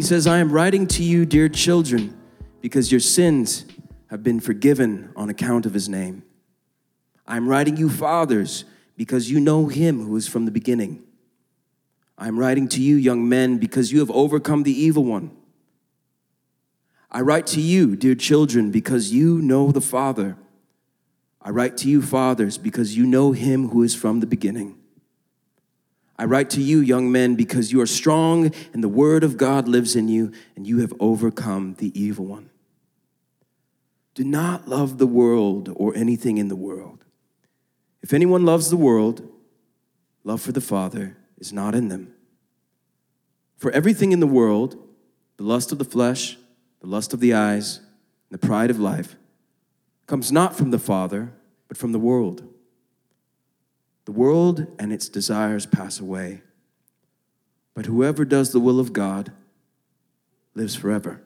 He says, I am writing to you, dear children, because your sins have been forgiven on account of his name. I am writing you, fathers, because you know him who is from the beginning. I am writing to you, young men, because you have overcome the evil one. I write to you, dear children, because you know the Father. I write to you, fathers, because you know him who is from the beginning. I write to you, young men, because you are strong and the word of God lives in you, and you have overcome the evil one. Do not love the world or anything in the world. If anyone loves the world, love for the Father is not in them. For everything in the world, the lust of the flesh, the lust of the eyes, and the pride of life, comes not from the Father, but from the world. The world and its desires pass away, but whoever does the will of God lives forever.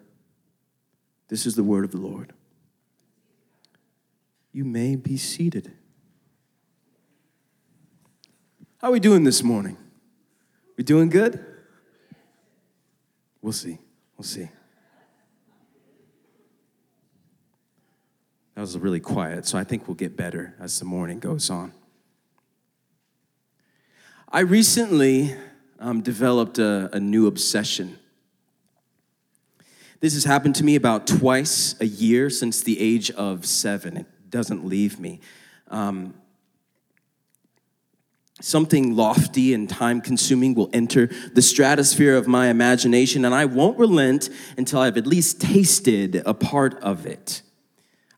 This is the word of the Lord. You may be seated. How are we doing this morning? We doing good? We'll see. We'll see. That was really quiet, so I think we'll get better as the morning goes on. I recently um, developed a, a new obsession. This has happened to me about twice a year since the age of seven. It doesn't leave me. Um, something lofty and time consuming will enter the stratosphere of my imagination, and I won't relent until I've at least tasted a part of it.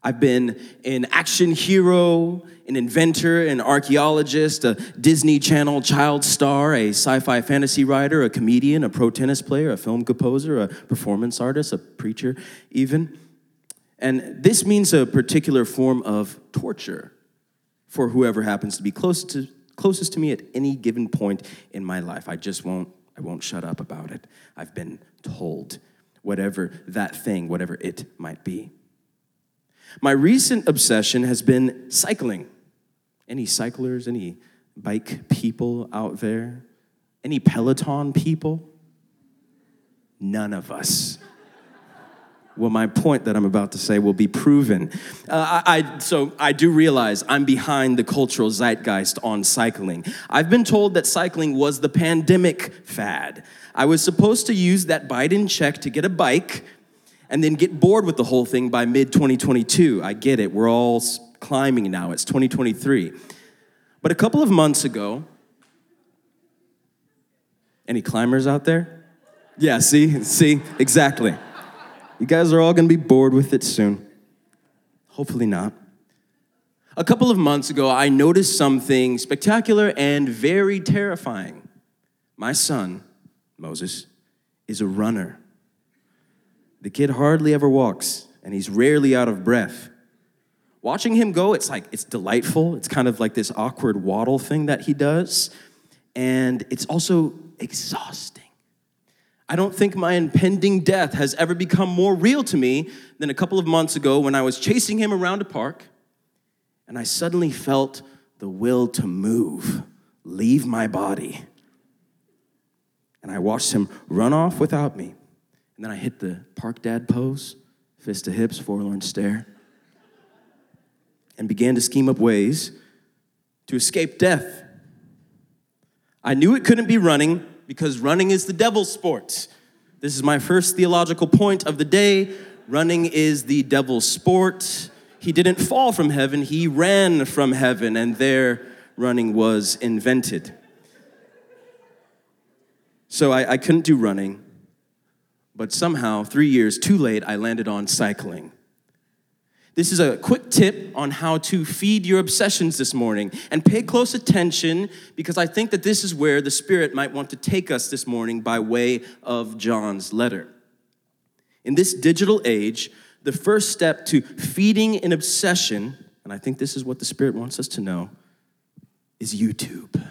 I've been an action hero, an inventor, an archaeologist, a Disney Channel child star, a sci fi fantasy writer, a comedian, a pro tennis player, a film composer, a performance artist, a preacher, even. And this means a particular form of torture for whoever happens to be close to, closest to me at any given point in my life. I just won't, I won't shut up about it. I've been told, whatever that thing, whatever it might be. My recent obsession has been cycling. Any cyclers, any bike people out there? Any Peloton people? None of us. Well, my point that I'm about to say will be proven. Uh, I, I, so I do realize I'm behind the cultural zeitgeist on cycling. I've been told that cycling was the pandemic fad. I was supposed to use that Biden check to get a bike and then get bored with the whole thing by mid 2022. I get it. We're all climbing now. It's 2023. But a couple of months ago, any climbers out there? Yeah, see, see, exactly. You guys are all gonna be bored with it soon. Hopefully not. A couple of months ago, I noticed something spectacular and very terrifying. My son, Moses, is a runner. The kid hardly ever walks, and he's rarely out of breath. Watching him go, it's like, it's delightful. It's kind of like this awkward waddle thing that he does. And it's also exhausting. I don't think my impending death has ever become more real to me than a couple of months ago when I was chasing him around a park and I suddenly felt the will to move leave my body. And I watched him run off without me. And then I hit the park dad pose, fist to hips, forlorn stare, and began to scheme up ways to escape death. I knew it couldn't be running because running is the devil's sport. This is my first theological point of the day. Running is the devil's sport. He didn't fall from heaven, he ran from heaven, and there running was invented. So I, I couldn't do running. But somehow, three years too late, I landed on cycling. This is a quick tip on how to feed your obsessions this morning. And pay close attention because I think that this is where the Spirit might want to take us this morning by way of John's letter. In this digital age, the first step to feeding an obsession, and I think this is what the Spirit wants us to know, is YouTube.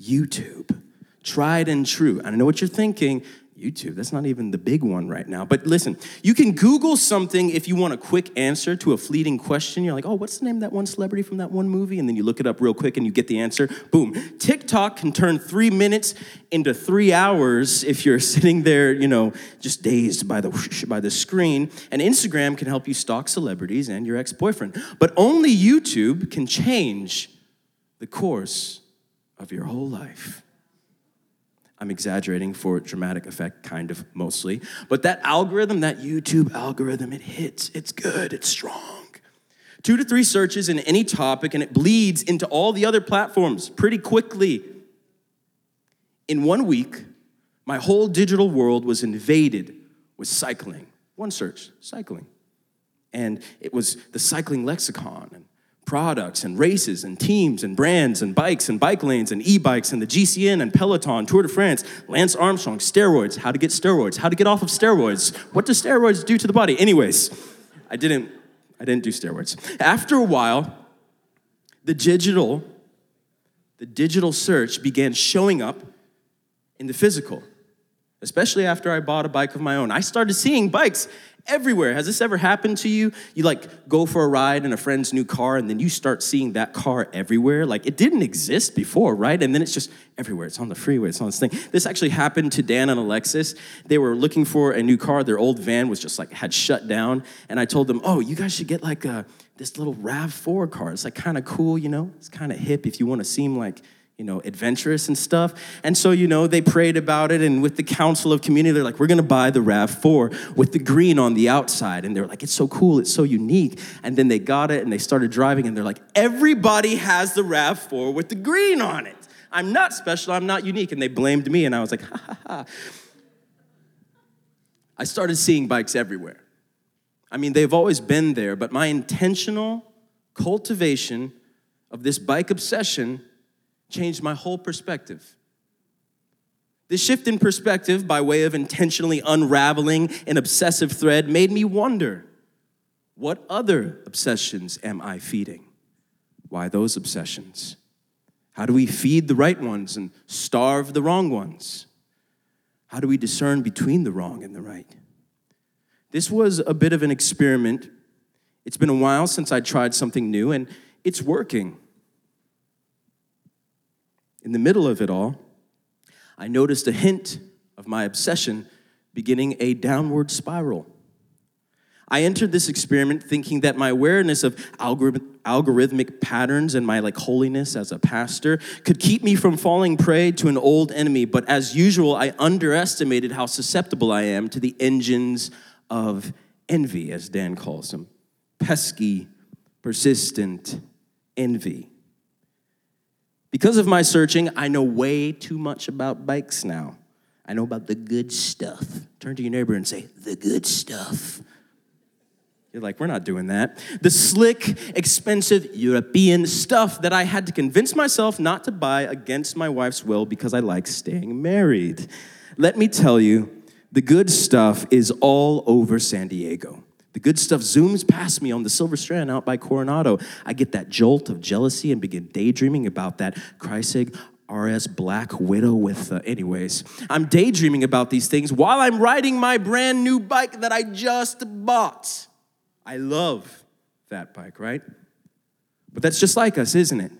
YouTube. Tried and true. And I know what you're thinking. YouTube. That's not even the big one right now. But listen, you can Google something if you want a quick answer to a fleeting question. You're like, oh, what's the name of that one celebrity from that one movie? And then you look it up real quick and you get the answer. Boom. TikTok can turn three minutes into three hours if you're sitting there, you know, just dazed by the, by the screen. And Instagram can help you stalk celebrities and your ex boyfriend. But only YouTube can change the course of your whole life. I'm exaggerating for dramatic effect, kind of mostly. But that algorithm, that YouTube algorithm, it hits, it's good, it's strong. Two to three searches in any topic, and it bleeds into all the other platforms pretty quickly. In one week, my whole digital world was invaded with cycling. One search, cycling. And it was the cycling lexicon and products and races and teams and brands and bikes and bike lanes and e-bikes and the GCN and Peloton, Tour de France, Lance Armstrong, steroids, how to get steroids, how to get off of steroids, what do steroids do to the body? Anyways, I didn't I didn't do steroids. After a while, the digital the digital search began showing up in the physical, especially after I bought a bike of my own. I started seeing bikes everywhere. Has this ever happened to you? You like go for a ride in a friend's new car and then you start seeing that car everywhere. Like it didn't exist before, right? And then it's just everywhere. It's on the freeway, it's on this thing. This actually happened to Dan and Alexis. They were looking for a new car. Their old van was just like had shut down. And I told them, oh, you guys should get like a, this little RAV4 car. It's like kind of cool, you know? It's kind of hip if you want to seem like you know, adventurous and stuff. And so, you know, they prayed about it, and with the council of community, they're like, we're gonna buy the RAV4 with the green on the outside. And they're like, it's so cool, it's so unique. And then they got it and they started driving, and they're like, everybody has the RAV4 with the green on it. I'm not special, I'm not unique. And they blamed me, and I was like, ha ha ha. I started seeing bikes everywhere. I mean, they've always been there, but my intentional cultivation of this bike obsession changed my whole perspective. This shift in perspective, by way of intentionally unraveling an obsessive thread, made me wonder what other obsessions am I feeding? Why those obsessions? How do we feed the right ones and starve the wrong ones? How do we discern between the wrong and the right? This was a bit of an experiment. It's been a while since I tried something new, and it's working in the middle of it all, I noticed a hint of my obsession beginning a downward spiral. I entered this experiment thinking that my awareness of algorithmic patterns and my like holiness as a pastor could keep me from falling prey to an old enemy, but as usual, I underestimated how susceptible I am to the engines of envy, as Dan calls them. Pesky, persistent envy. Because of my searching, I know way too much about bikes now. I know about the good stuff. Turn to your neighbor and say, the good stuff. You're like, we're not doing that. The slick, expensive European stuff that I had to convince myself not to buy against my wife's will because I like staying married. Let me tell you, the good stuff is all over San Diego. The good stuff zooms past me on the Silver Strand out by Coronado. I get that jolt of jealousy and begin daydreaming about that Kreisig RS Black Widow with, uh, anyways. I'm daydreaming about these things while I'm riding my brand new bike that I just bought. I love that bike, right? But that's just like us, isn't it?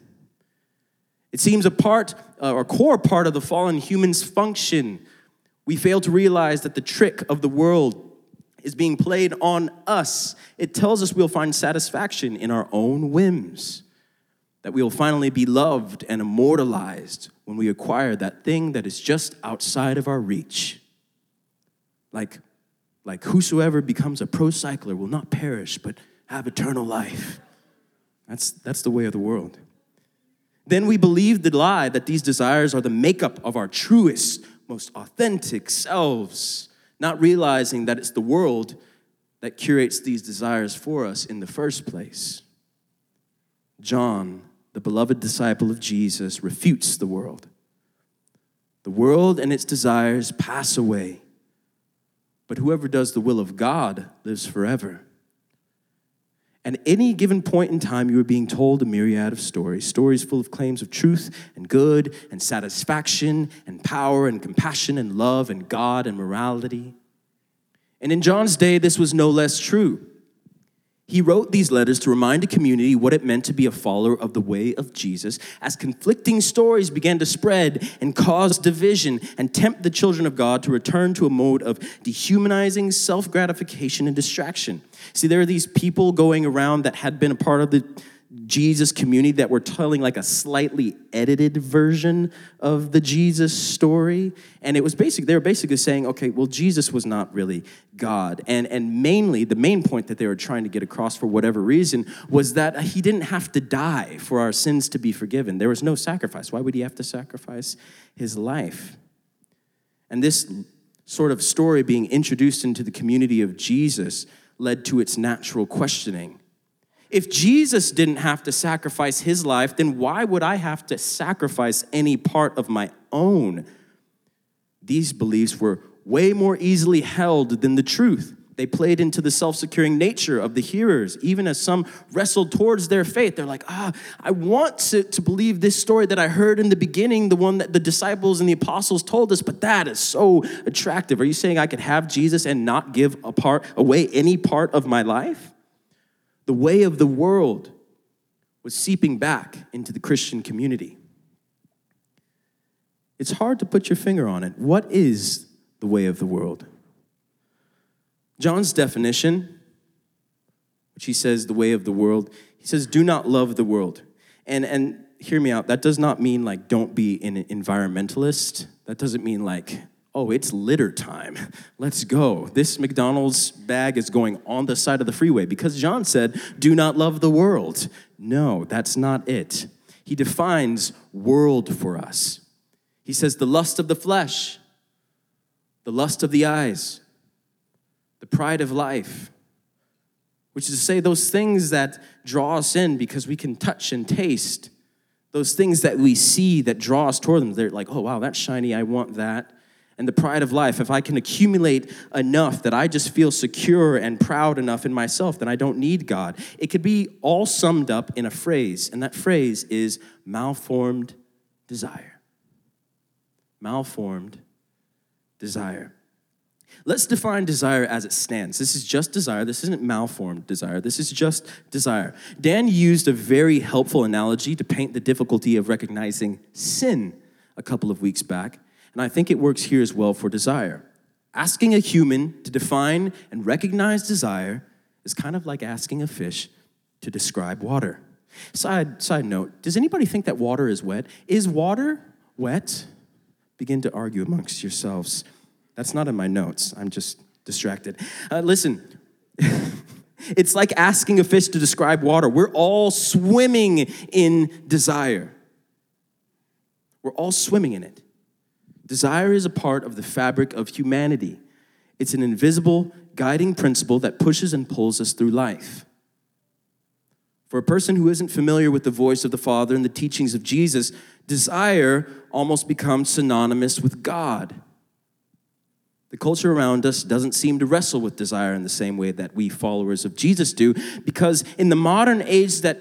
It seems a part, uh, or core part of the fallen human's function. We fail to realize that the trick of the world is being played on us. It tells us we'll find satisfaction in our own whims, that we will finally be loved and immortalized when we acquire that thing that is just outside of our reach. Like, like whosoever becomes a pro cycler will not perish but have eternal life. That's, that's the way of the world. Then we believe the lie that these desires are the makeup of our truest, most authentic selves not realizing that it's the world that curates these desires for us in the first place. John, the beloved disciple of Jesus, refutes the world. The world and its desires pass away, but whoever does the will of God lives forever. And any given point in time, you were being told a myriad of stories stories full of claims of truth and good and satisfaction and power and compassion and love and God and morality. And in John's day, this was no less true. He wrote these letters to remind a community what it meant to be a follower of the way of Jesus as conflicting stories began to spread and cause division and tempt the children of God to return to a mode of dehumanizing self gratification and distraction. See, there are these people going around that had been a part of the Jesus community that were telling like a slightly edited version of the Jesus story. And it was basically, they were basically saying, okay, well, Jesus was not really God. And, and mainly, the main point that they were trying to get across for whatever reason was that he didn't have to die for our sins to be forgiven. There was no sacrifice. Why would he have to sacrifice his life? And this sort of story being introduced into the community of Jesus led to its natural questioning if Jesus didn't have to sacrifice his life, then why would I have to sacrifice any part of my own? These beliefs were way more easily held than the truth. They played into the self securing nature of the hearers. Even as some wrestled towards their faith, they're like, ah, I want to, to believe this story that I heard in the beginning, the one that the disciples and the apostles told us, but that is so attractive. Are you saying I could have Jesus and not give a part, away any part of my life? The way of the world was seeping back into the Christian community. It's hard to put your finger on it. What is the way of the world? John's definition, which he says the way of the world, he says, do not love the world. And, and hear me out, that does not mean like don't be an environmentalist. That doesn't mean like oh, it's litter time. Let's go. This McDonald's bag is going on the side of the freeway because John said, do not love the world. No, that's not it. He defines world for us. He says, the lust of the flesh, the lust of the eyes, the pride of life, which is to say, those things that draw us in because we can touch and taste, those things that we see that draw us toward them. They're like, oh, wow, that's shiny, I want that and the pride of life, if I can accumulate enough that I just feel secure and proud enough in myself, then I don't need God. It could be all summed up in a phrase, and that phrase is malformed desire. Malformed desire. Let's define desire as it stands. This is just desire. This isn't malformed desire. This is just desire. Dan used a very helpful analogy to paint the difficulty of recognizing sin a couple of weeks back. And I think it works here as well for desire. Asking a human to define and recognize desire is kind of like asking a fish to describe water. Side, side note Does anybody think that water is wet? Is water wet? Begin to argue amongst yourselves. That's not in my notes. I'm just distracted. Uh, listen, it's like asking a fish to describe water. We're all swimming in desire, we're all swimming in it. Desire is a part of the fabric of humanity. It's an invisible guiding principle that pushes and pulls us through life. For a person who isn't familiar with the voice of the Father and the teachings of Jesus, desire almost becomes synonymous with God. The culture around us doesn't seem to wrestle with desire in the same way that we followers of Jesus do, because in the modern age, that,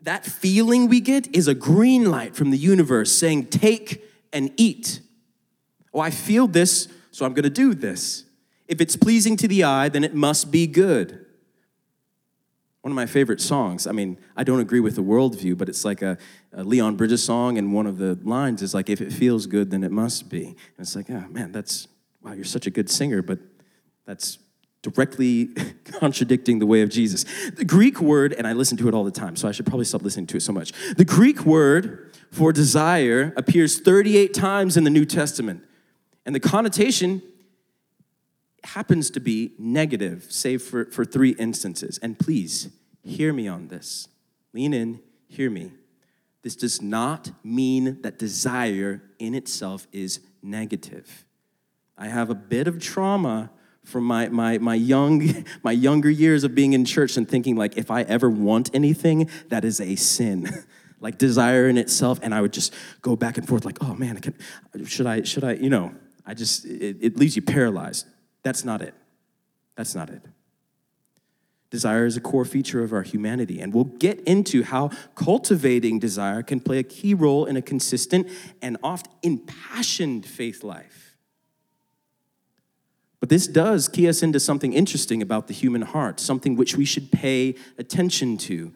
that feeling we get is a green light from the universe saying, Take and eat. Oh, I feel this, so I'm going to do this. If it's pleasing to the eye, then it must be good. One of my favorite songs. I mean, I don't agree with the worldview, but it's like a, a, Leon Bridges song, and one of the lines is like, if it feels good, then it must be. And it's like, oh man, that's, wow, you're such a good singer, but that's directly contradicting the way of Jesus. The Greek word, and I listen to it all the time, so I should probably stop listening to it so much. The Greek word for desire appears 38 times in the New Testament. And the connotation happens to be negative, save for, for three instances. And please, hear me on this. Lean in, hear me. This does not mean that desire in itself is negative. I have a bit of trauma from my, my, my, young, my younger years of being in church and thinking like if i ever want anything that is a sin like desire in itself and i would just go back and forth like oh man can, should i should i you know I just, it, it leaves you paralyzed. That's not it. That's not it. Desire is a core feature of our humanity, and we'll get into how cultivating desire can play a key role in a consistent and oft impassioned faith life. But this does key us into something interesting about the human heart, something which we should pay attention to.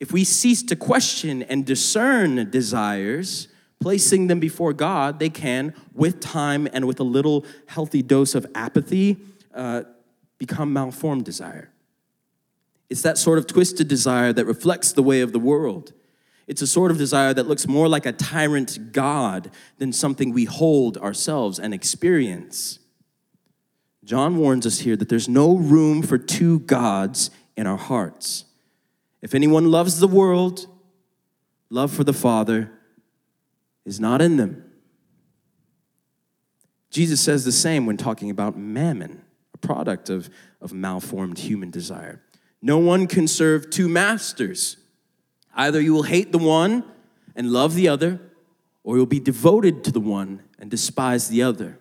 If we cease to question and discern desires, placing them before God, they can, with time and with a little healthy dose of apathy, uh, become malformed desire. It's that sort of twisted desire that reflects the way of the world. It's a sort of desire that looks more like a tyrant God than something we hold ourselves and experience. John warns us here that there's no room for two gods in our hearts. If anyone loves the world, love for the Father is not in them. Jesus says the same when talking about mammon, a product of, of malformed human desire. No one can serve two masters. Either you will hate the one and love the other, or you'll be devoted to the one and despise the other.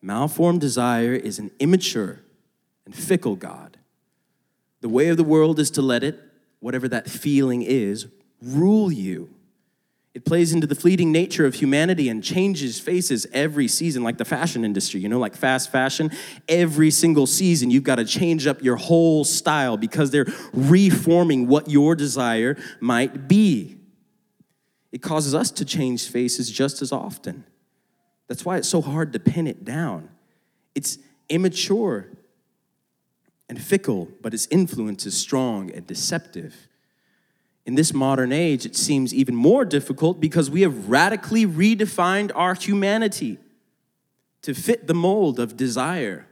Malformed desire is an immature and fickle God. The way of the world is to let it, whatever that feeling is, rule you. It plays into the fleeting nature of humanity and changes faces every season, like the fashion industry, you know, like fast fashion. Every single season, you've got to change up your whole style because they're reforming what your desire might be. It causes us to change faces just as often. That's why it's so hard to pin it down. It's immature and fickle, but its influence is strong and deceptive. In this modern age, it seems even more difficult because we have radically redefined our humanity to fit the mold of desire.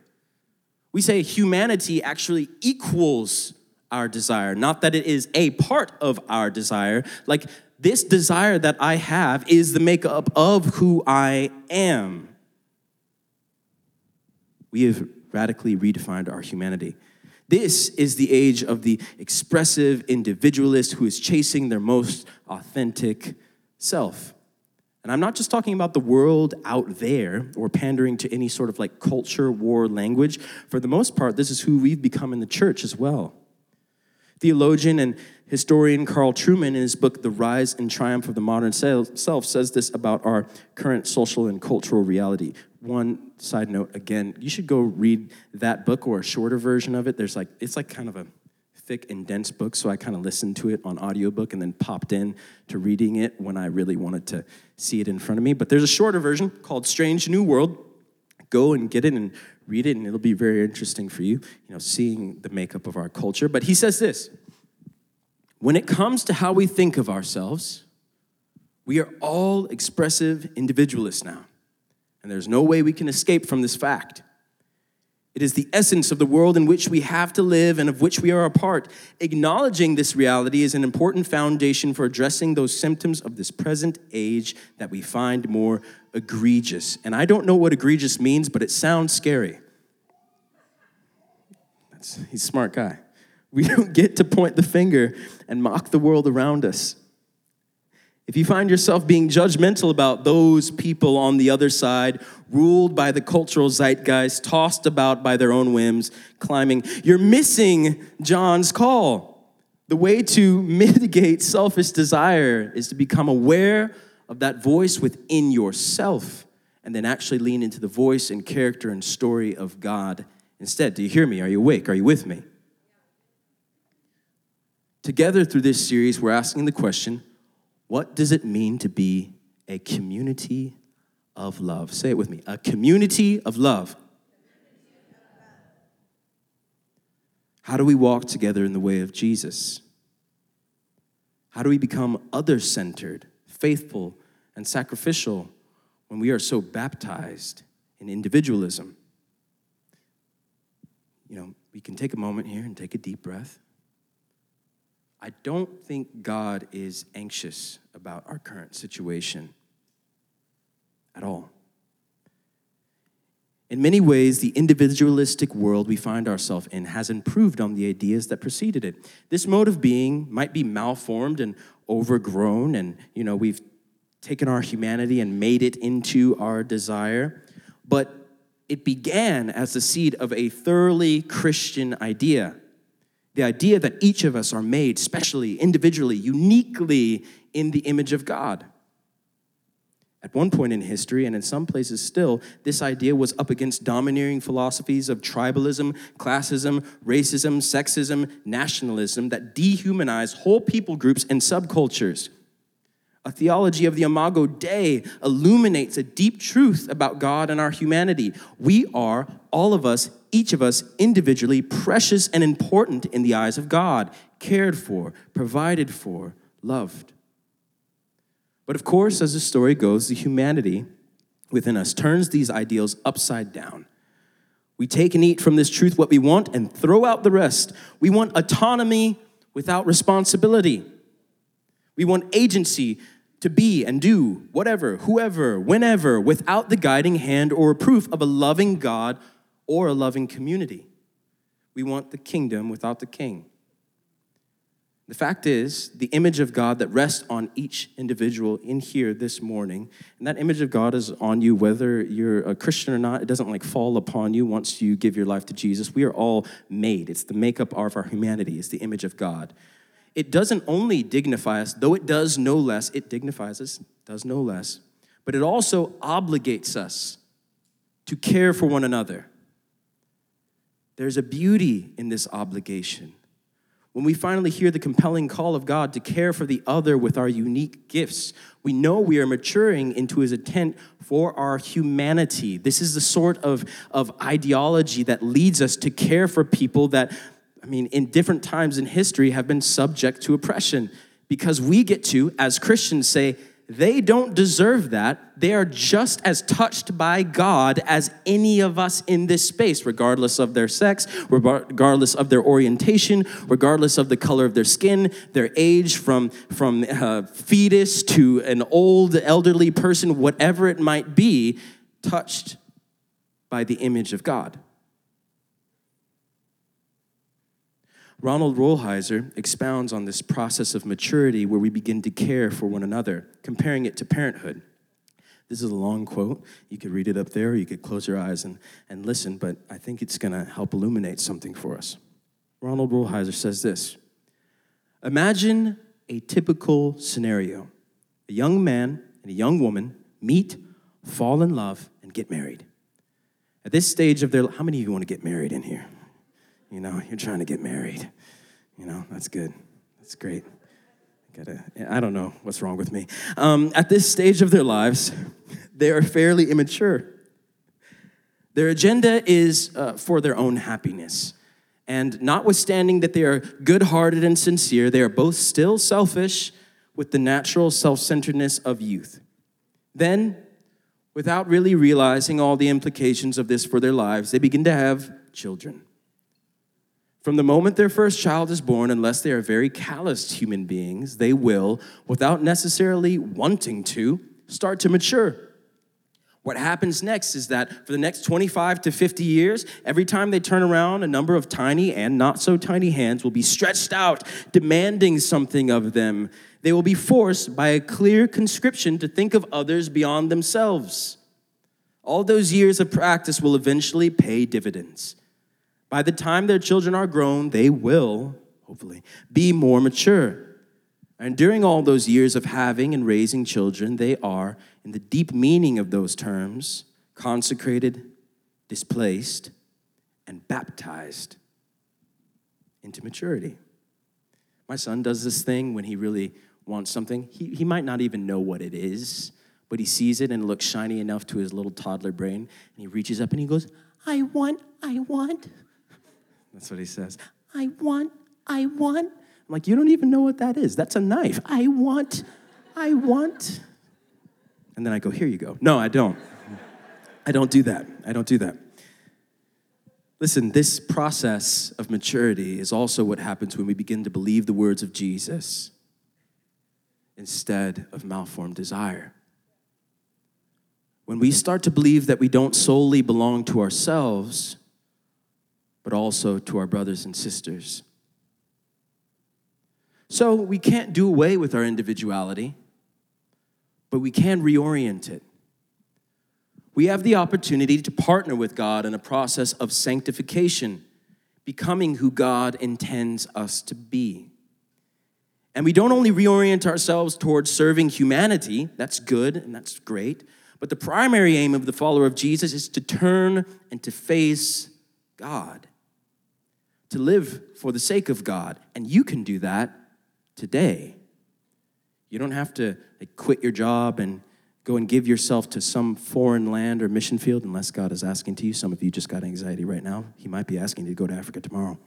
We say humanity actually equals our desire, not that it is a part of our desire. Like this desire that I have is the makeup of who I am. We have radically redefined our humanity. This is the age of the expressive individualist who is chasing their most authentic self. And I'm not just talking about the world out there or pandering to any sort of like culture war language. For the most part, this is who we've become in the church as well. Theologian and historian Carl Trueman, in his book, The Rise and Triumph of the Modern Self, says this about our current social and cultural reality one side note again, you should go read that book or a shorter version of it. There's like, it's like kind of a thick and dense book, so I kind of listened to it on audiobook and then popped in to reading it when I really wanted to see it in front of me. But there's a shorter version called Strange New World. Go and get it and read it, and it'll be very interesting for you, you know, seeing the makeup of our culture. But he says this when it comes to how we think of ourselves, we are all expressive individualists now and there's no way we can escape from this fact. It is the essence of the world in which we have to live and of which we are a part. Acknowledging this reality is an important foundation for addressing those symptoms of this present age that we find more egregious. And I don't know what egregious means, but it sounds scary. That's, he's a smart guy. We don't get to point the finger and mock the world around us. If you find yourself being judgmental about those people on the other side, ruled by the cultural zeitgeist, tossed about by their own whims, climbing, you're missing John's call. The way to mitigate selfish desire is to become aware of that voice within yourself and then actually lean into the voice and character and story of God instead. Do you hear me? Are you awake? Are you with me? Together through this series, we're asking the question what does it mean to be a community of love? Say it with me a community of love. How do we walk together in the way of Jesus? How do we become other centered, faithful, and sacrificial when we are so baptized in individualism? You know, we can take a moment here and take a deep breath. I don't think God is anxious about our current situation at all. In many ways, the individualistic world we find ourselves in has improved on the ideas that preceded it. This mode of being might be malformed and overgrown, and you know, we've taken our humanity and made it into our desire. But it began as the seed of a thoroughly Christian idea. The idea that each of us are made specially, individually, uniquely in the image of God. At one point in history, and in some places still, this idea was up against domineering philosophies of tribalism, classism, racism, sexism, nationalism that dehumanize whole people groups and subcultures. A theology of the Imago Dei illuminates a deep truth about God and our humanity. We are, all of us, each of us individually, precious and important in the eyes of God, cared for, provided for, loved. But of course, as the story goes, the humanity within us turns these ideals upside down. We take and eat from this truth what we want and throw out the rest. We want autonomy without responsibility. We want agency to be and do whatever, whoever, whenever, without the guiding hand or proof of a loving God or a loving community. We want the kingdom without the king. The fact is, the image of God that rests on each individual in here this morning, and that image of God is on you whether you're a Christian or not. It doesn't like fall upon you once you give your life to Jesus. We are all made. It's the makeup of our humanity, it's the image of God. It doesn't only dignify us, though it does no less, it dignifies us, does no less, but it also obligates us to care for one another. There's a beauty in this obligation when we finally hear the compelling call of God to care for the other with our unique gifts, we know we are maturing into his intent for our humanity. This is the sort of, of ideology that leads us to care for people that, I mean, in different times in history have been subject to oppression because we get to, as Christians, say, they don't deserve that. They are just as touched by God as any of us in this space, regardless of their sex, regardless of their orientation, regardless of the color of their skin, their age, from, from uh, fetus to an old elderly person, whatever it might be, touched by the image of God. Ronald Rolheiser expounds on this process of maturity where we begin to care for one another, comparing it to parenthood. This is a long quote. You could read it up there, or you could close your eyes and, and listen, but I think it's going to help illuminate something for us. Ronald Rolheiser says this Imagine a typical scenario a young man and a young woman meet, fall in love, and get married. At this stage of their how many of you want to get married in here? You know, you're trying to get married. You know, that's good. That's great. Gotta, I don't know what's wrong with me. Um, at this stage of their lives, they are fairly immature. Their agenda is uh, for their own happiness. And notwithstanding that they are good hearted and sincere, they are both still selfish with the natural self centeredness of youth. Then, without really realizing all the implications of this for their lives, they begin to have children. From the moment their first child is born, unless they are very calloused human beings, they will, without necessarily wanting to, start to mature. What happens next is that for the next 25 to 50 years, every time they turn around, a number of tiny and not so tiny hands will be stretched out, demanding something of them. They will be forced by a clear conscription to think of others beyond themselves. All those years of practice will eventually pay dividends. By the time their children are grown, they will, hopefully, be more mature. And during all those years of having and raising children, they are, in the deep meaning of those terms, consecrated, displaced, and baptized into maturity. My son does this thing when he really wants something. He, he might not even know what it is, but he sees it and it looks shiny enough to his little toddler brain. And he reaches up and he goes, I want, I want. That's what he says. I want, I want. I'm like, you don't even know what that is. That's a knife. I want, I want. And then I go, here you go. No, I don't. I don't do that. I don't do that. Listen, this process of maturity is also what happens when we begin to believe the words of Jesus instead of malformed desire. When we start to believe that we don't solely belong to ourselves, but also to our brothers and sisters. So we can't do away with our individuality, but we can reorient it. we have the opportunity to partner with God in a process of sanctification, becoming who God intends us to be. And we don't only reorient ourselves towards serving humanity, that's good and that's great, but the primary aim of the follower of Jesus is to turn and to face God, to live for the sake of God. And you can do that today. You don't have to like, quit your job and go and give yourself to some foreign land or mission field unless God is asking to you. Some of you just got anxiety right now. He might be asking you to go to Africa tomorrow.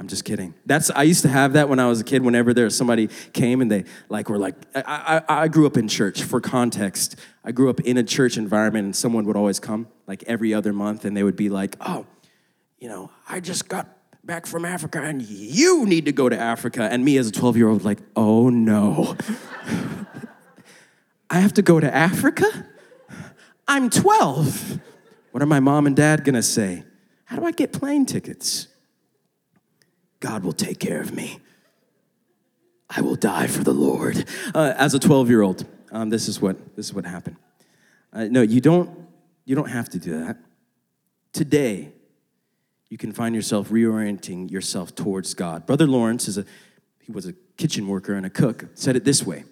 I'm just kidding. That's I used to have that when I was a kid. Whenever there was somebody came and they like were like, I, I, I grew up in church. For context, I grew up in a church environment, and someone would always come like every other month, and they would be like, Oh, you know, I just got back from Africa, and you need to go to Africa. And me as a 12 year old, like, Oh no. I have to go to Africa? I'm 12. What are my mom and dad gonna say? How do I get plane tickets? God will take care of me. I will die for the Lord. Uh, as a 12 year old, um, this, is what, this is what happened. Uh, no, you don't, you don't have to do that. Today, you can find yourself reorienting yourself towards God. Brother Lawrence is a, he was a kitchen worker and a cook, said it this way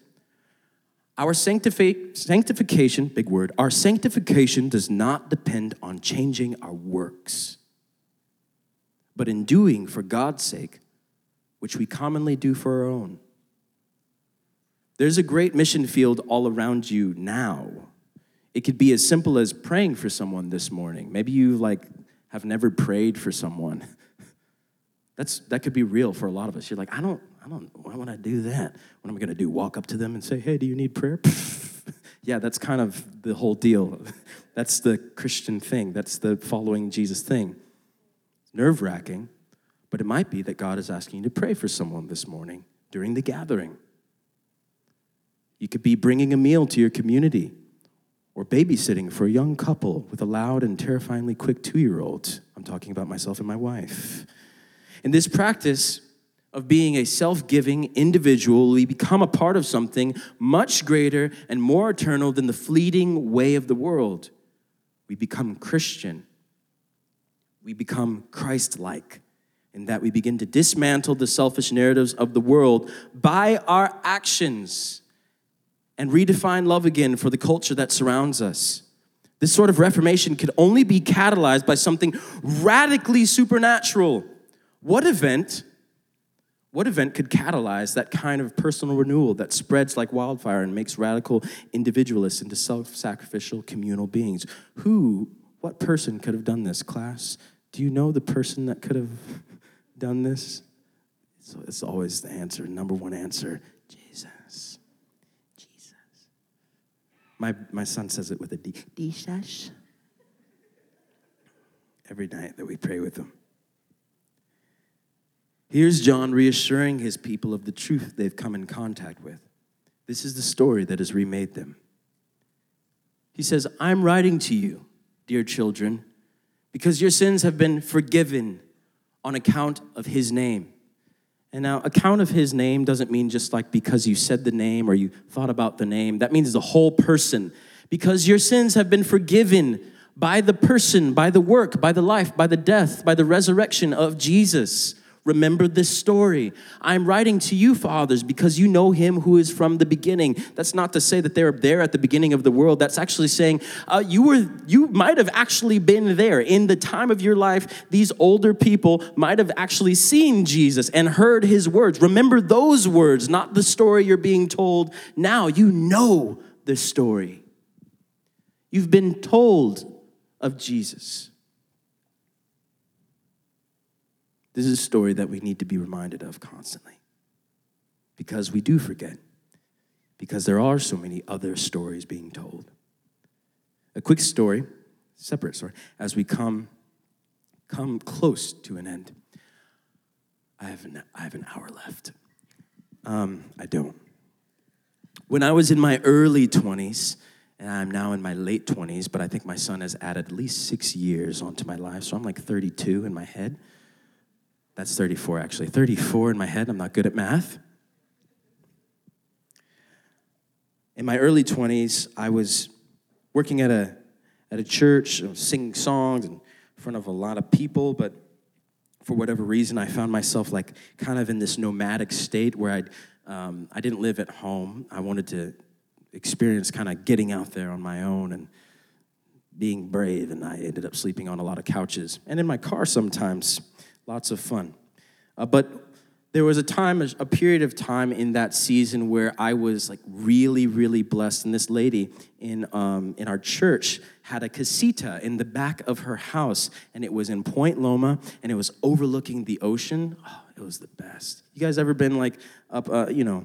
our sanctifi- sanctification, big word, our sanctification does not depend on changing our works, but in doing for God's sake, which we commonly do for our own. There's a great mission field all around you now. It could be as simple as praying for someone this morning. Maybe you like have never prayed for someone. That's that could be real for a lot of us. You're like, I don't I don't, why would I do that? What am I going to do? Walk up to them and say, hey, do you need prayer? yeah, that's kind of the whole deal. That's the Christian thing, that's the following Jesus thing. Nerve wracking, but it might be that God is asking you to pray for someone this morning during the gathering. You could be bringing a meal to your community or babysitting for a young couple with a loud and terrifyingly quick two year old. I'm talking about myself and my wife. In this practice, of being a self giving individual, we become a part of something much greater and more eternal than the fleeting way of the world. We become Christian. We become Christ like in that we begin to dismantle the selfish narratives of the world by our actions and redefine love again for the culture that surrounds us. This sort of reformation could only be catalyzed by something radically supernatural. What event what event could catalyze that kind of personal renewal that spreads like wildfire and makes radical individualists into self sacrificial communal beings? Who, what person could have done this, class? Do you know the person that could have done this? So it's always the answer, number one answer Jesus. Jesus. My, my son says it with a D. Jesus. Every night that we pray with him. Here's John reassuring his people of the truth they've come in contact with. This is the story that has remade them. He says, I'm writing to you, dear children, because your sins have been forgiven on account of his name. And now, account of his name doesn't mean just like because you said the name or you thought about the name. That means the whole person. Because your sins have been forgiven by the person, by the work, by the life, by the death, by the resurrection of Jesus. Remember this story. I'm writing to you, fathers, because you know him who is from the beginning. That's not to say that they're there at the beginning of the world. That's actually saying uh, you were, you might have actually been there in the time of your life. These older people might have actually seen Jesus and heard his words. Remember those words, not the story you're being told now. You know the story. You've been told of Jesus. This is a story that we need to be reminded of constantly because we do forget, because there are so many other stories being told. A quick story, separate story, as we come, come close to an end. I have an, I have an hour left. Um, I don't. When I was in my early 20s, and I'm now in my late 20s, but I think my son has added at least six years onto my life, so I'm like 32 in my head. That's 34, actually. 34 in my head. I'm not good at math. In my early 20s, I was working at a, at a church, singing songs in front of a lot of people, but for whatever reason, I found myself like kind of in this nomadic state where I'd, um, I didn't live at home. I wanted to experience kind of getting out there on my own and being brave, and I ended up sleeping on a lot of couches and in my car sometimes. Lots of fun. Uh, but there was a time, a period of time in that season where I was like really, really blessed. And this lady in, um, in our church had a casita in the back of her house, and it was in Point Loma, and it was overlooking the ocean. Oh, it was the best. You guys ever been like up, uh, you know,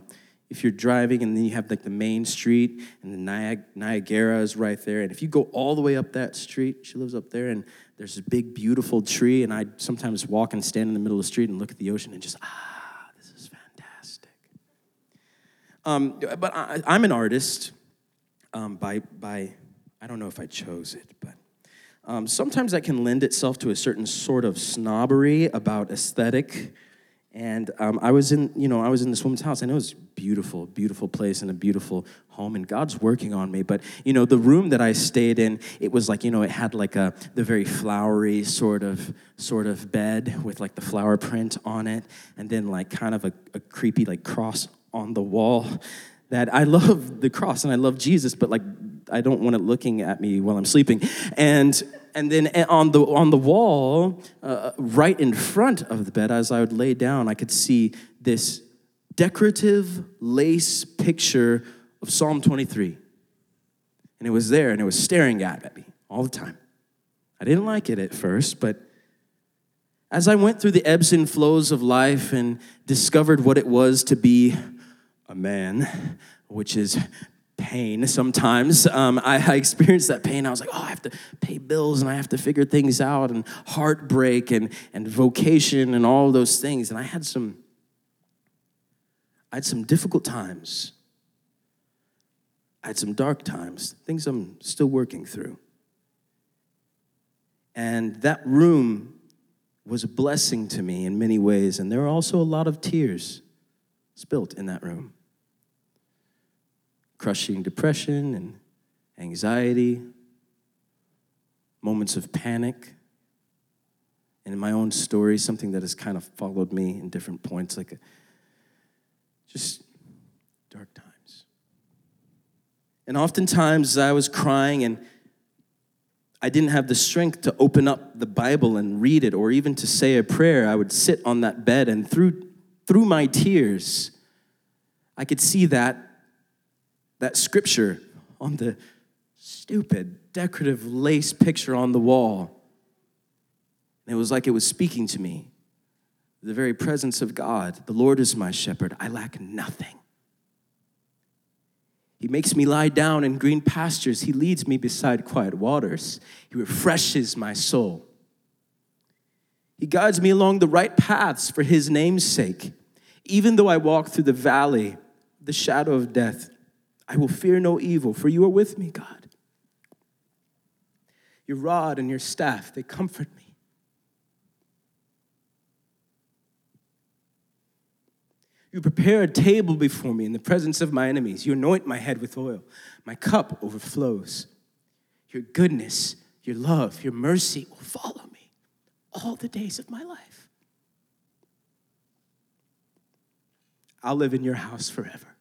if you're driving and then you have like the main street and the Niag- Niagara is right there. And if you go all the way up that street, she lives up there, and there's this big, beautiful tree. And I sometimes walk and stand in the middle of the street and look at the ocean and just, ah this is fantastic. Um, but I, am an artist um, by, by, I don't know if I chose it, but um, sometimes that can lend itself to a certain sort of snobbery about aesthetic. And um, I was in, you know, I was in this woman's house, and it was beautiful, beautiful place and a beautiful home, and God's working on me. But you know, the room that I stayed in, it was like, you know, it had like a the very flowery sort of sort of bed with like the flower print on it, and then like kind of a, a creepy like cross on the wall that I love the cross and I love Jesus, but like I don't want it looking at me while I'm sleeping. And and then on the on the wall, uh, right in front of the bed, as I would lay down, I could see this decorative lace picture of Psalm 23. And it was there and it was staring at me all the time. I didn't like it at first, but as I went through the ebbs and flows of life and discovered what it was to be a man, which is pain sometimes. Um, I, I, experienced that pain. I was like, oh, I have to pay bills and I have to figure things out and heartbreak and, and vocation and all those things. And I had some, I had some difficult times. I had some dark times, things I'm still working through. And that room was a blessing to me in many ways. And there were also a lot of tears spilt in that room crushing depression and anxiety, moments of panic. And in my own story, something that has kind of followed me in different points, like a, just dark times. And oftentimes I was crying and I didn't have the strength to open up the Bible and read it or even to say a prayer. I would sit on that bed and through, through my tears, I could see that that scripture on the stupid decorative lace picture on the wall. And it was like it was speaking to me. The very presence of God. The Lord is my shepherd. I lack nothing. He makes me lie down in green pastures. He leads me beside quiet waters. He refreshes my soul. He guides me along the right paths for his name's sake. Even though I walk through the valley, the shadow of death, I will fear no evil, for you are with me, God. Your rod and your staff, they comfort me. You prepare a table before me in the presence of my enemies. You anoint my head with oil. My cup overflows. Your goodness, your love, your mercy will follow me all the days of my life. I'll live in your house forever.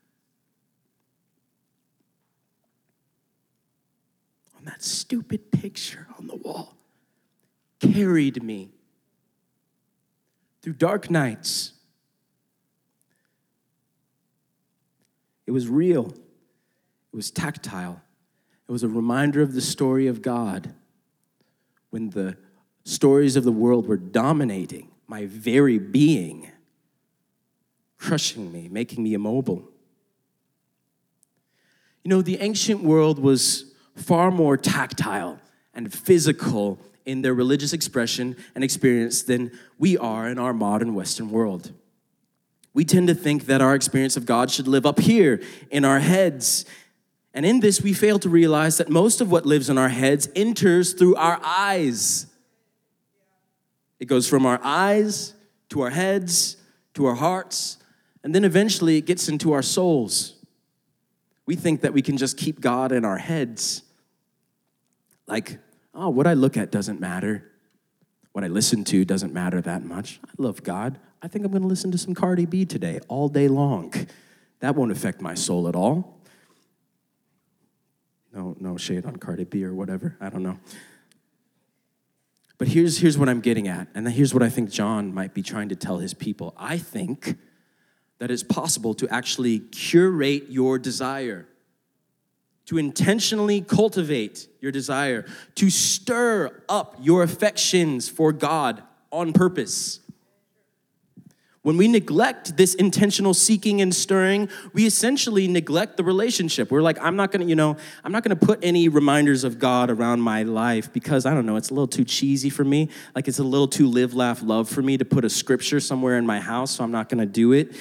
On that stupid picture on the wall carried me through dark nights. It was real, it was tactile, it was a reminder of the story of God when the stories of the world were dominating my very being, crushing me, making me immobile. You know, the ancient world was far more tactile and physical in their religious expression and experience than we are in our modern Western world. We tend to think that our experience of God should live up here in our heads. And in this, we fail to realize that most of what lives in our heads enters through our eyes. It goes from our eyes to our heads to our hearts, and then eventually it gets into our souls. We think that we can just keep God in our heads Like, oh, what I look at doesn't matter. What I listen to doesn't matter that much. I love God. I think I'm going to listen to some Cardi B today all day long. That won't affect my soul at all. No, no shade on Cardi B or whatever. I don't know. But here's, here's what I'm getting at, and here's what I think John might be trying to tell his people. I think that it's possible to actually curate your desire, to intentionally cultivate your desire, to stir up your affections for God on purpose. When we neglect this intentional seeking and stirring, we essentially neglect the relationship. We're like, I'm not gonna, you know, I'm not gonna put any reminders of God around my life because I don't know, it's a little too cheesy for me. Like it's a little too live, laugh, love for me to put a scripture somewhere in my house, so I'm not gonna do it.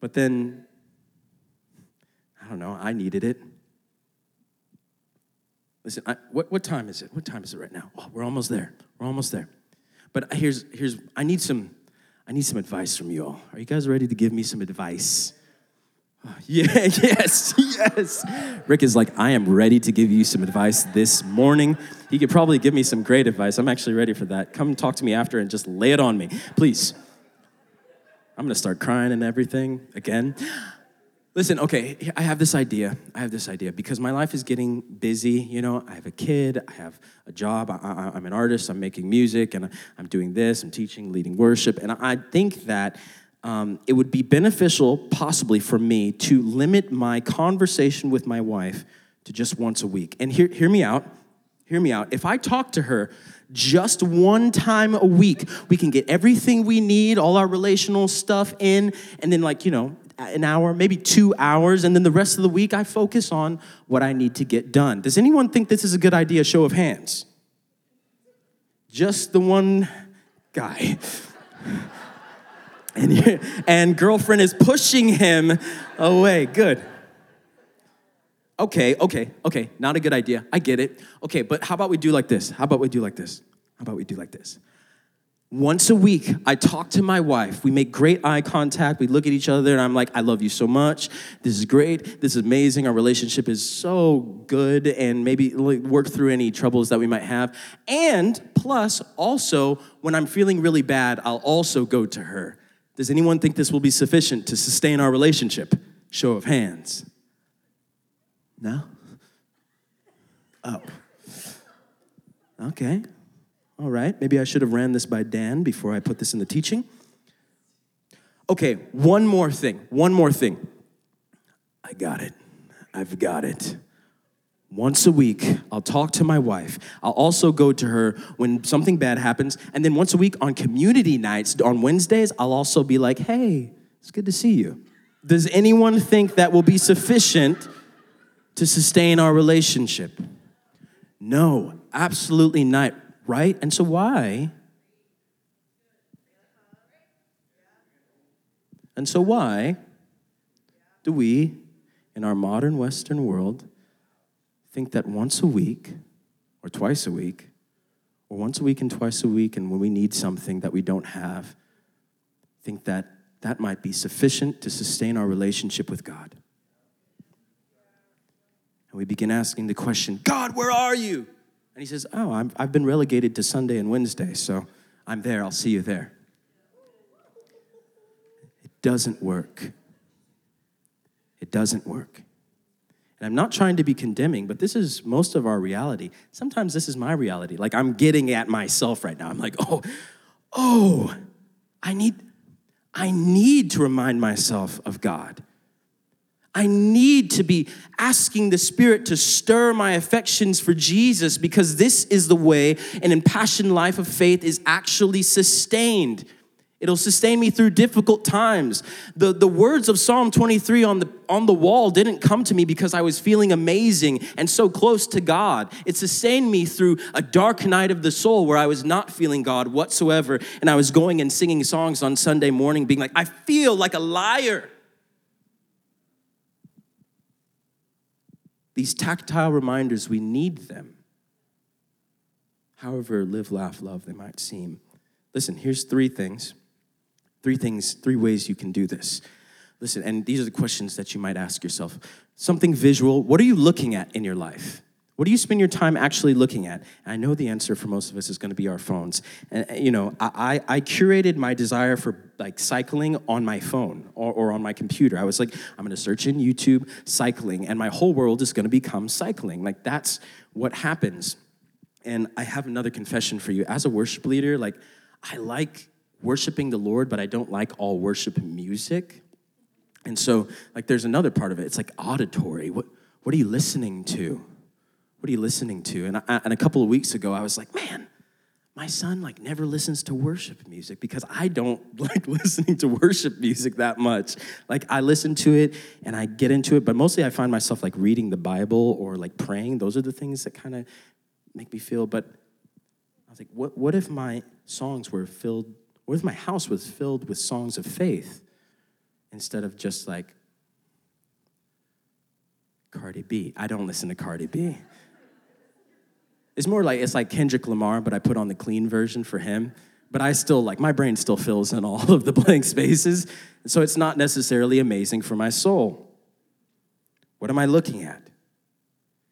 But then, I don't know, I needed it. Listen, I, what, what time is it? What time is it right now? Oh, we're almost there. We're almost there. But here's, here's I need some I need some advice from you all. Are you guys ready to give me some advice? Yeah, yes, yes. Rick is like, I am ready to give you some advice this morning. He could probably give me some great advice. I'm actually ready for that. Come talk to me after and just lay it on me, please. I'm gonna start crying and everything again. Listen, okay, I have this idea. I have this idea because my life is getting busy. You know, I have a kid, I have a job, I, am an artist, I'm making music, and I'm doing this, I'm teaching, leading worship. And I think that um, it would be beneficial, possibly, for me to limit my conversation with my wife to just once a week. And hear, hear me out. Hear me out. If I talk to her just one time a week, we can get everything we need, all our relational stuff in, and then, like, you know, an hour, maybe two hours, and then the rest of the week I focus on what I need to get done. Does anyone think this is a good idea? Show of hands. Just the one guy. and, and girlfriend is pushing him away. Good. Okay, okay, okay, not a good idea. I get it. Okay, but how about we do like this? How about we do like this? How about we do like this? Once a week, I talk to my wife. We make great eye contact. We look at each other, and I'm like, I love you so much. This is great. This is amazing. Our relationship is so good, and maybe work through any troubles that we might have. And plus, also, when I'm feeling really bad, I'll also go to her. Does anyone think this will be sufficient to sustain our relationship? Show of hands. No? Oh. Okay. All right, maybe I should have ran this by Dan before I put this in the teaching. Okay, one more thing, one more thing. I got it. I've got it. Once a week, I'll talk to my wife. I'll also go to her when something bad happens. And then once a week on community nights, on Wednesdays, I'll also be like, hey, it's good to see you. Does anyone think that will be sufficient to sustain our relationship? No, absolutely not right? And so, why? And so, why do we, in our modern Western world, think that once a week, or twice a week, or once a week and twice a week, and when we need something that we don't have, think that that might be sufficient to sustain our relationship with God? And we begin asking the question God, where are you? And he says, Oh, i have been relegated to Sunday and Wednesday, so I'm there. I'll see you there. It doesn't work. It doesn't work. And I'm not trying to be condemning, but this is most of our reality. Sometimes this is my reality. Like I'm getting at myself right now. I'm like, oh, oh, I need, I need to remind myself of God. I need to be asking the Spirit to stir my affections for Jesus because this is the way an impassioned life of faith is actually sustained. It'll sustain me through difficult times. The, the words of Psalm 23 on the, on the wall didn't come to me because I was feeling amazing and so close to God. It sustained me through a dark night of the soul where I was not feeling God whatsoever. And I was going and singing songs on Sunday morning, being like, I feel like a liar. These tactile reminders, we need them. However, live, laugh, love they might seem. Listen, here's three things. Three things, three ways you can do this. Listen, and these are the questions that you might ask yourself. Something visual. What are you looking at in your life? What do you spend your time actually looking at? And I know the answer for most of us is going to be our phones. And uh, you know, I, I curated my desire for like cycling on my phone or, or on my computer. I was like, I'm going to search in YouTube cycling, and my whole world is going to become cycling. Like that's what happens. And I have another confession for you. As a worship leader, like I like worshiping the Lord, but I don't like all worship music. And so, like, there's another part of it. It's like auditory. What what are you listening to? What are you listening to? And, I, and a couple of weeks ago, I was like, man, my son like never listens to worship music because I don't like listening to worship music that much. Like I listen to it and I get into it, but mostly I find myself like reading the Bible or like praying. Those are the things that kind of make me feel. But I was like, what, what if my songs were filled, what if my house was filled with songs of faith instead of just like Cardi B? I don't listen to Cardi B. It's more like it's like Kendrick Lamar, but I put on the clean version for him. But I still like my brain still fills in all of the blank spaces. So it's not necessarily amazing for my soul. What am I looking at?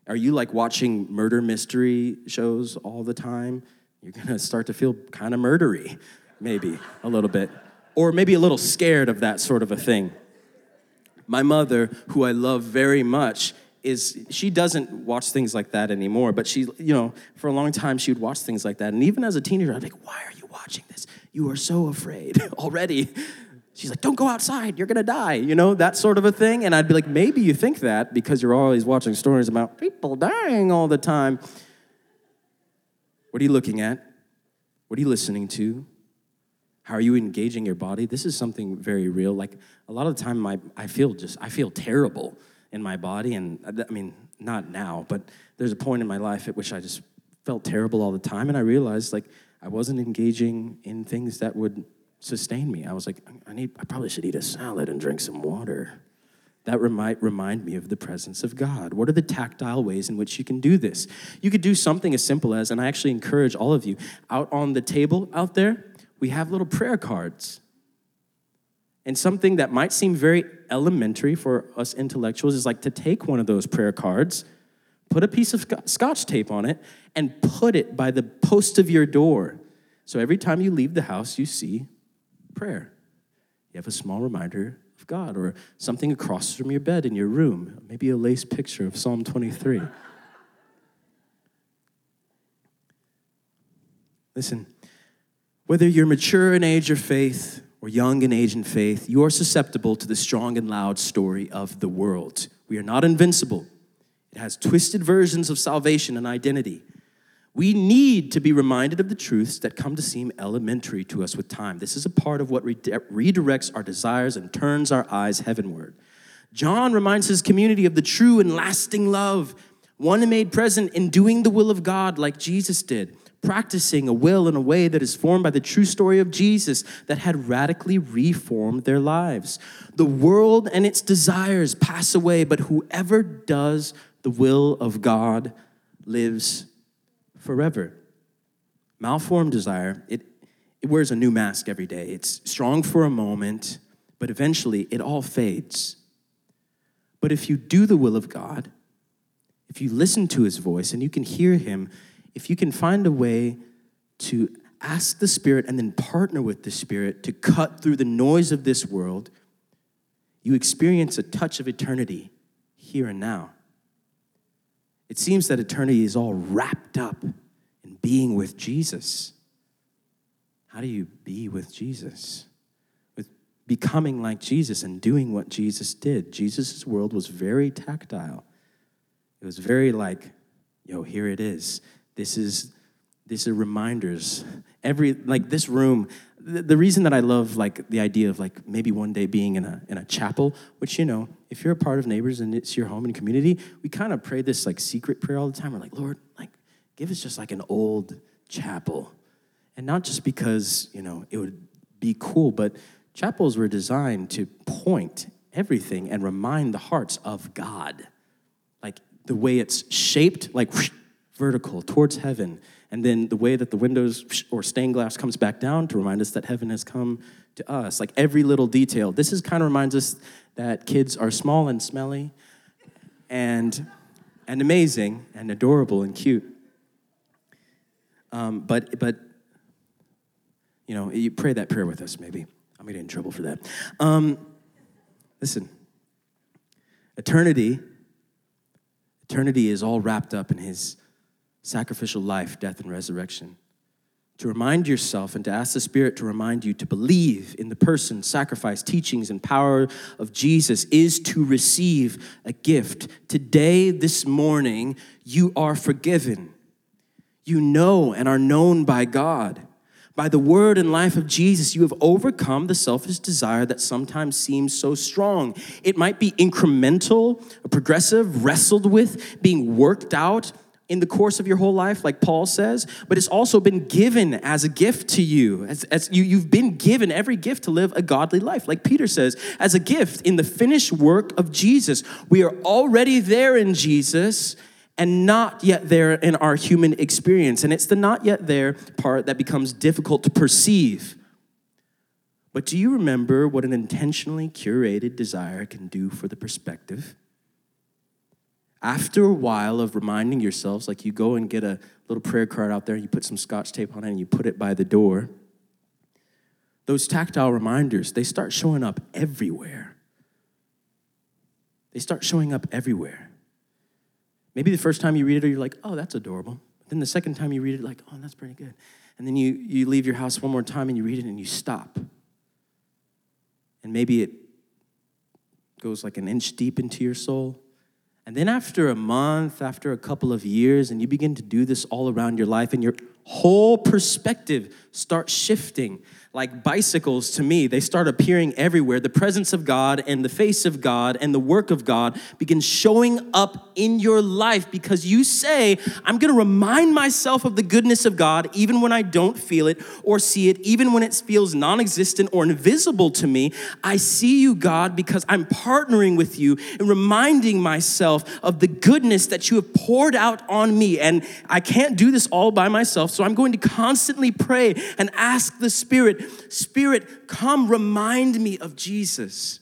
Are you like watching murder mystery shows all the time? You're gonna start to feel kind of murdery, maybe a little bit, or maybe a little scared of that sort of a thing. My mother, who I love very much, is she doesn't watch things like that anymore, but she, you know, for a long time she would watch things like that. And even as a teenager, I'd be like, why are you watching this? You are so afraid already. She's like, don't go outside, you're gonna die, you know, that sort of a thing. And I'd be like, maybe you think that because you're always watching stories about people dying all the time. What are you looking at? What are you listening to? How are you engaging your body? This is something very real. Like a lot of the time, my, I feel just, I feel terrible in my body. And uh, I mean, not now, but there's a point in my life at which I just felt terrible all the time. And I realized like I wasn't engaging in things that would sustain me. I was like, I need, I probably should eat a salad and drink some water. That might remind me of the presence of God. What are the tactile ways in which you can do this? You could do something as simple as, and I actually encourage all of you, out on the table out there, we have little prayer cards. And something that might seem very elementary for us intellectuals is like to take one of those prayer cards, put a piece of scotch tape on it, and put it by the post of your door. So every time you leave the house, you see prayer. You have a small reminder of God or something across from your bed in your room, maybe a lace picture of Psalm 23. Listen, whether you're mature in age or faith, or young in age and faith, you are susceptible to the strong and loud story of the world. We are not invincible. It has twisted versions of salvation and identity. We need to be reminded of the truths that come to seem elementary to us with time. This is a part of what redirects our desires and turns our eyes heavenward. John reminds his community of the true and lasting love, one made present in doing the will of God like Jesus did practicing a will in a way that is formed by the true story of Jesus that had radically reformed their lives. The world and its desires pass away, but whoever does the will of God lives forever. Malformed desire, it, it wears a new mask every day. It's strong for a moment, but eventually it all fades. But if you do the will of God, if you listen to his voice and you can hear him, if you can find a way to ask the Spirit and then partner with the Spirit to cut through the noise of this world, you experience a touch of eternity here and now. It seems that eternity is all wrapped up in being with Jesus. How do you be with Jesus? With becoming like Jesus and doing what Jesus did. Jesus' world was very tactile. It was very like, yo, here it is. This is these are reminders. Every like this room, the, the reason that I love like the idea of like maybe one day being in a in a chapel, which you know, if you're a part of neighbors and it's your home and community, we kind of pray this like secret prayer all the time. We're like, Lord, like give us just like an old chapel. And not just because, you know, it would be cool, but chapels were designed to point everything and remind the hearts of God. Like the way it's shaped, like whoosh, vertical towards heaven. And then the way that the windows or stained glass comes back down to remind us that heaven has come to us. Like every little detail. This is kind of reminds us that kids are small and smelly. And and amazing and adorable and cute. Um, but, but, you know, you pray that prayer with us, maybe. I'm gonna get in trouble for that. Um, listen, eternity, eternity is all wrapped up in his sacrificial life, death, and resurrection to remind yourself and to ask the Spirit to remind you to believe in the person, sacrifice, teachings, and power of Jesus is to receive a gift. Today, this morning, you are forgiven. You know and are known by God. By the word and life of Jesus, you have overcome the selfish desire that sometimes seems so strong. It might be incremental, progressive, wrestled with, being worked out in the course of your whole life, like Paul says, but it's also been given as a gift to you. As, as you, you've been given every gift to live a godly life, like Peter says, as a gift in the finished work of Jesus. We are already there in Jesus and not yet there in our human experience. And it's the not yet there part that becomes difficult to perceive. But do you remember what an intentionally curated desire can do for the perspective? After a while of reminding yourselves, like you go and get a little prayer card out there, you put some scotch tape on it, and you put it by the door, those tactile reminders, they start showing up everywhere. They start showing up everywhere. Maybe the first time you read it, you're like, oh, that's adorable. But then the second time you read it, like, oh, that's pretty good. And then you, you leave your house one more time and you read it and you stop. And maybe it goes like an inch deep into your soul. And then after a month, after a couple of years, and you begin to do this all around your life, and your whole perspective starts shifting like bicycles to me. They start appearing everywhere. The presence of God and the face of God and the work of God begin showing up in your life because you say, I'm going to remind myself of the goodness of God even when I don't feel it or see it, even when it feels non existent or invisible to me. I see you, God, because I'm partnering with you and reminding myself of the goodness that you have poured out on me. And I can't do this all by myself, so I'm going to constantly pray and ask the Spirit Spirit, come remind me of Jesus.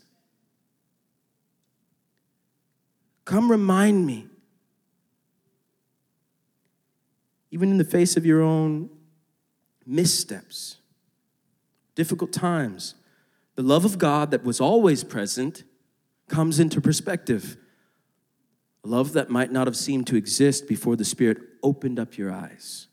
Come remind me. Even in the face of your own missteps, difficult times, the love of God that was always present comes into perspective. A love that might not have seemed to exist before the Spirit opened up your eyes.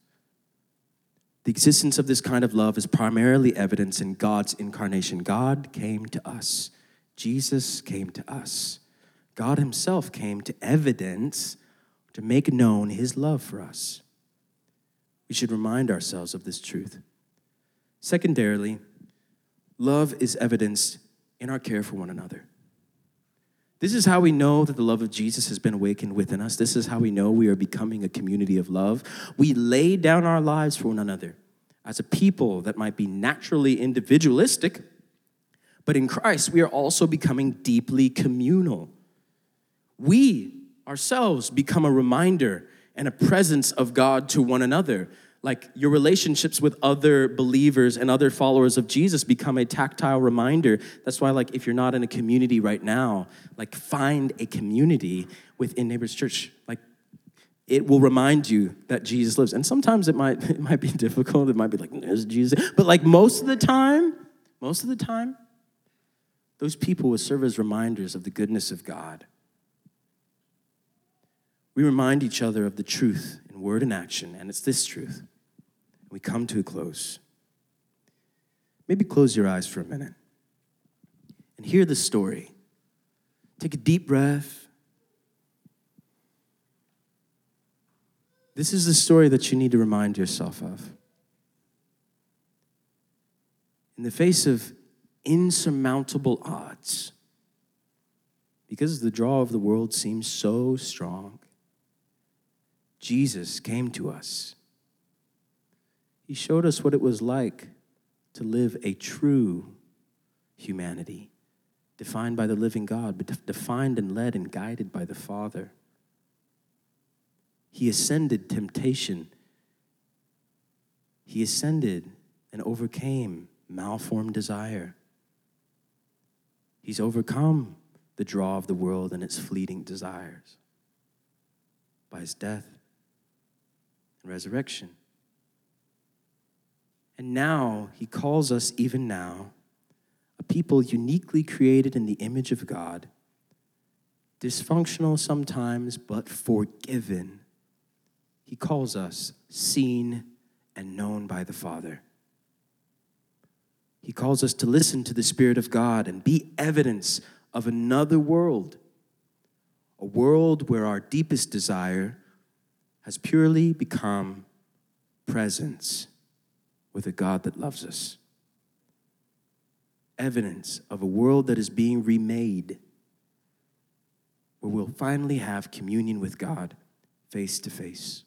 The existence of this kind of love is primarily evidence in God's incarnation. God came to us, Jesus came to us. God Himself came to evidence, to make known His love for us. We should remind ourselves of this truth. Secondarily, love is evidenced in our care for one another. This is how we know that the love of Jesus has been awakened within us. This is how we know we are becoming a community of love. We lay down our lives for one another as a people that might be naturally individualistic, but in Christ, we are also becoming deeply communal. We ourselves become a reminder and a presence of God to one another like your relationships with other believers and other followers of Jesus become a tactile reminder. That's why, like, if you're not in a community right now, like, find a community within Neighbors Church. Like, it will remind you that Jesus lives. And sometimes it might it might be difficult. It might be like, there's Jesus. But like most of the time, most of the time, those people will serve as reminders of the goodness of God. We remind each other of the truth in word and action, and it's this truth we come to a close. Maybe close your eyes for a minute and hear the story. Take a deep breath. This is the story that you need to remind yourself of. In the face of insurmountable odds, because the draw of the world seems so strong, Jesus came to us he showed us what it was like to live a true humanity, defined by the living God, but defined and led and guided by the Father. He ascended temptation. He ascended and overcame malformed desire. He's overcome the draw of the world and its fleeting desires. by his death and resurrection. And now he calls us, even now, a people uniquely created in the image of God, dysfunctional sometimes, but forgiven. He calls us seen and known by the Father. He calls us to listen to the Spirit of God and be evidence of another world, a world where our deepest desire has purely become presence with a God that loves us. Evidence of a world that is being remade, where we'll finally have communion with God face to face.